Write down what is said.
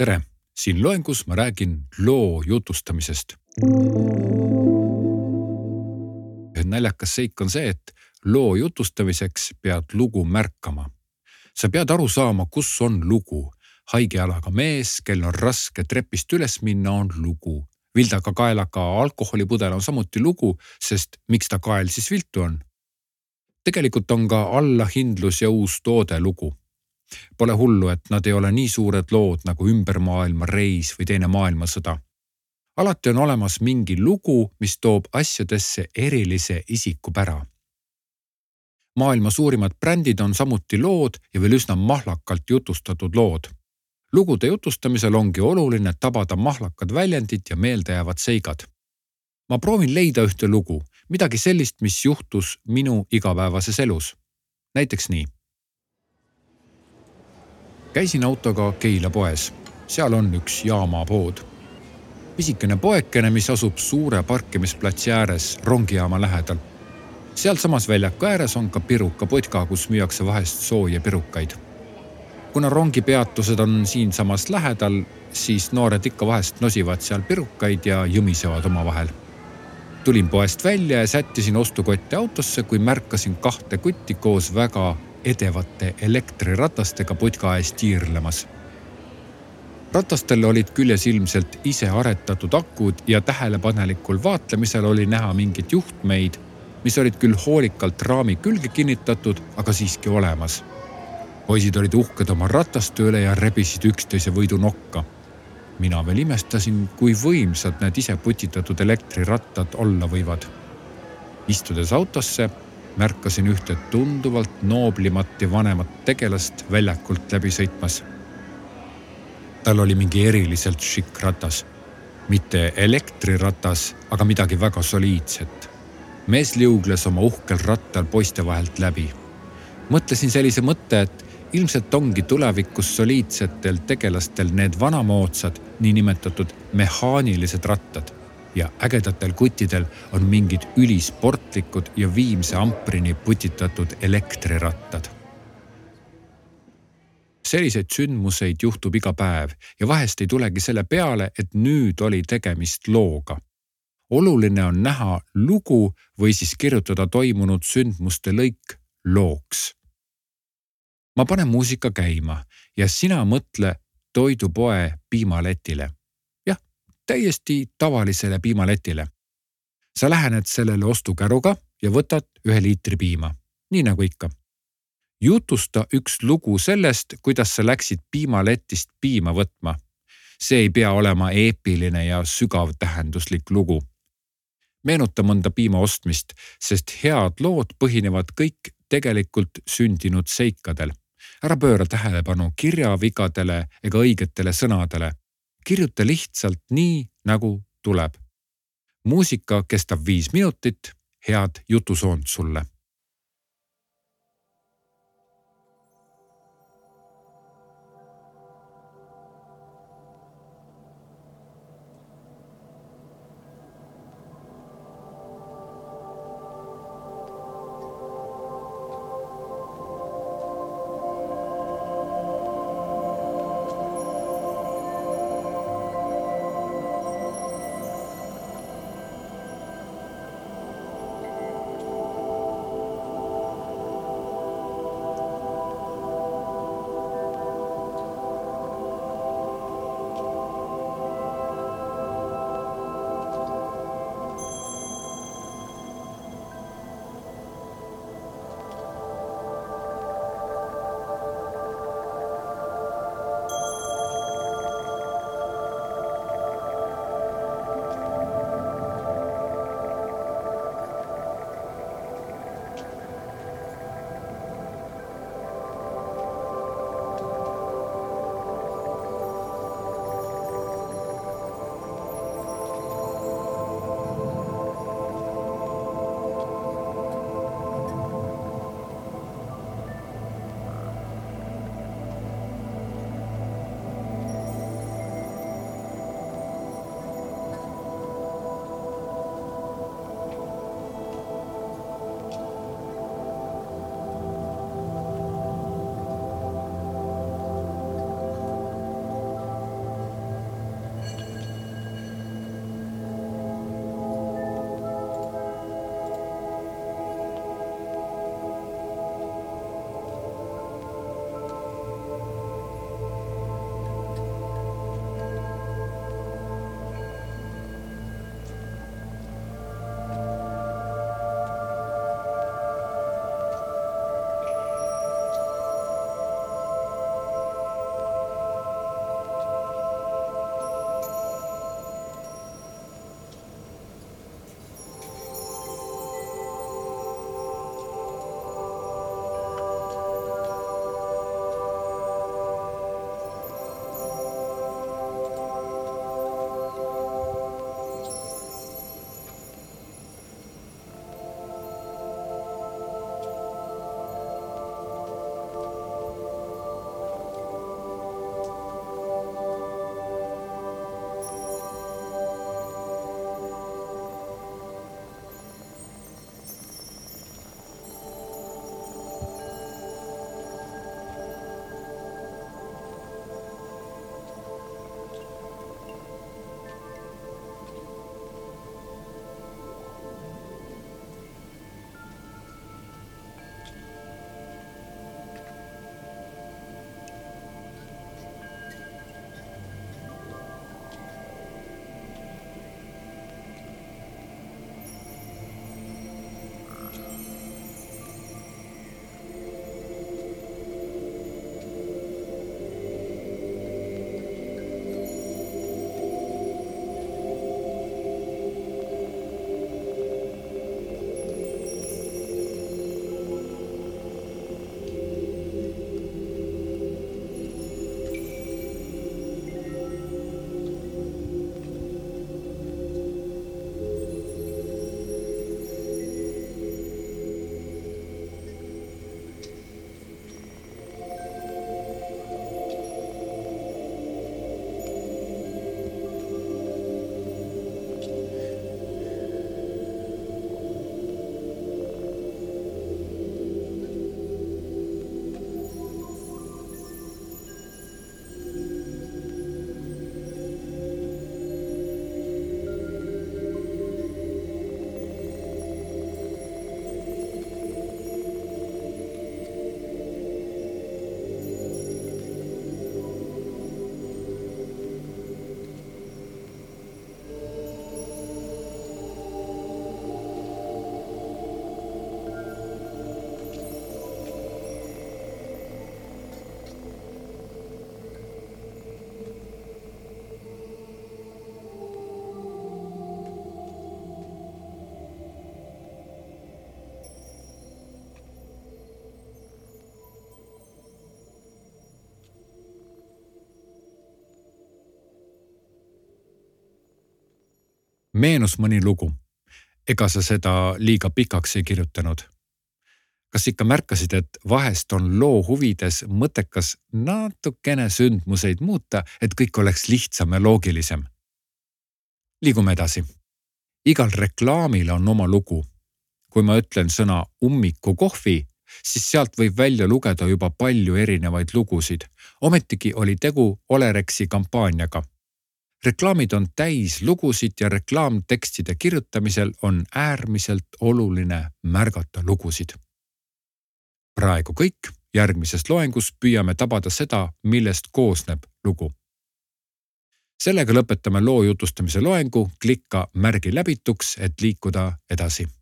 tere, siin loengus ma räägin loo jutustamisest. naljakas seik on see, et loo jutustamiseks pead lugu märkama. sa pead aru saama, kus on lugu. haige jalaga mees, kel on raske trepist üles minna, on lugu. vildaga kaelaga alkoholipudel on samuti lugu, sest miks ta kael siis viltu on? tegelikult on ka allahindlus ja uus toode lugu Pole hullu, et nad ei ole nii suured lood nagu Ümber maailma reis või Teine maailmasõda. alati on olemas mingi lugu, mis toob asjadesse erilise isikupära. maailma suurimad brändid on samuti lood ja veel üsna mahlakalt jutustatud lood. lugude jutustamisel ongi oluline tabada mahlakad väljendid ja meeldejäävad seigad. ma proovin leida ühte lugu, midagi sellist, mis juhtus minu igapäevases elus. näiteks nii käisin autoga Keila poes, seal on üks jaamapood. pisikene poekene, mis asub suure parkimisplatsi ääres rongijaama lähedal. sealsamas väljaku ääres on ka pirukapotka, kus müüakse vahest sooja pirukaid. kuna rongipeatused on siinsamas lähedal, siis noored ikka vahest nosivad seal pirukaid ja jõmisevad omavahel tulin poest välja ja sättisin ostukotti autosse, kui märkasin kahte kutti koos väga edevate elektriratastega putka ees tiirlemas. ratastel olid küljes ilmselt ise aretatud akud ja tähelepanelikul vaatlemisel oli näha mingeid juhtmeid, mis olid küll hoolikalt raami külge kinnitatud, aga siiski olemas. poisid olid uhked oma rataste üle ja rebisid üksteise võidu nokka. mina veel imestasin, kui võimsad need ise putitatud elektrirattad olla võivad. istudes autosse märkasin ühte tunduvalt nooblimat ja vanemat tegelast väljakult läbi sõitmas. tal oli mingi eriliselt šikk ratas, mitte elektriratas, aga midagi väga soliidset. mees liugles oma uhkel rattal poiste vahelt läbi. mõtlesin sellise mõtte, et ilmselt ongi tulevikus soliidsetel tegelastel need vanamoodsad, niinimetatud mehaanilised rattad ja ägedatel kuttidel on mingid ülisportlikud ja viimse amprini putitatud elektrirattad. selliseid sündmuseid juhtub iga päev ja vahest ei tulegi selle peale, et nüüd oli tegemist looga. oluline on näha lugu või siis kirjutada toimunud sündmuste lõik looks. ma panen muusika käima ja sina mõtle toidupoe piimaletile täiesti tavalisele piimaletile. sa lähened sellele ostukäruga ja võtad ühe liitri piima, nii nagu ikka. jutusta üks lugu sellest, kuidas sa läksid piimaletist piima võtma. see ei pea olema eepiline ja sügavtähenduslik lugu. meenuta mõnda piima ostmist, sest head lood põhinevad kõik tegelikult sündinud seikadel ära pööra tähelepanu kirjavigadele ega õigetele sõnadele kirjuta lihtsalt nii, nagu tuleb. muusika kestab viis minutit, head jutusoont sulle meenus mõni lugu. ega sa seda liiga pikaks ei kirjutanud kas ikka märkasid, et vahest on loo huvides mõttekas natukene sündmuseid muuta, et kõik oleks lihtsam ja loogilisem? liigume edasi. igal reklaamil on oma lugu. kui ma ütlen sõna ummikukohvi, siis sealt võib välja lugeda juba palju erinevaid lugusid. ometigi oli tegu Olerexi kampaaniaga. Reklaamid on täis lugusid ja reklaamtekstide kirjutamisel on äärmiselt oluline märgata lugusid. Praegu kõik, järgmises loengus püüame tabada seda, millest koosneb lugu. sellega lõpetame loo jutustamise loengu, klikka märgi läbituks, et liikuda edasi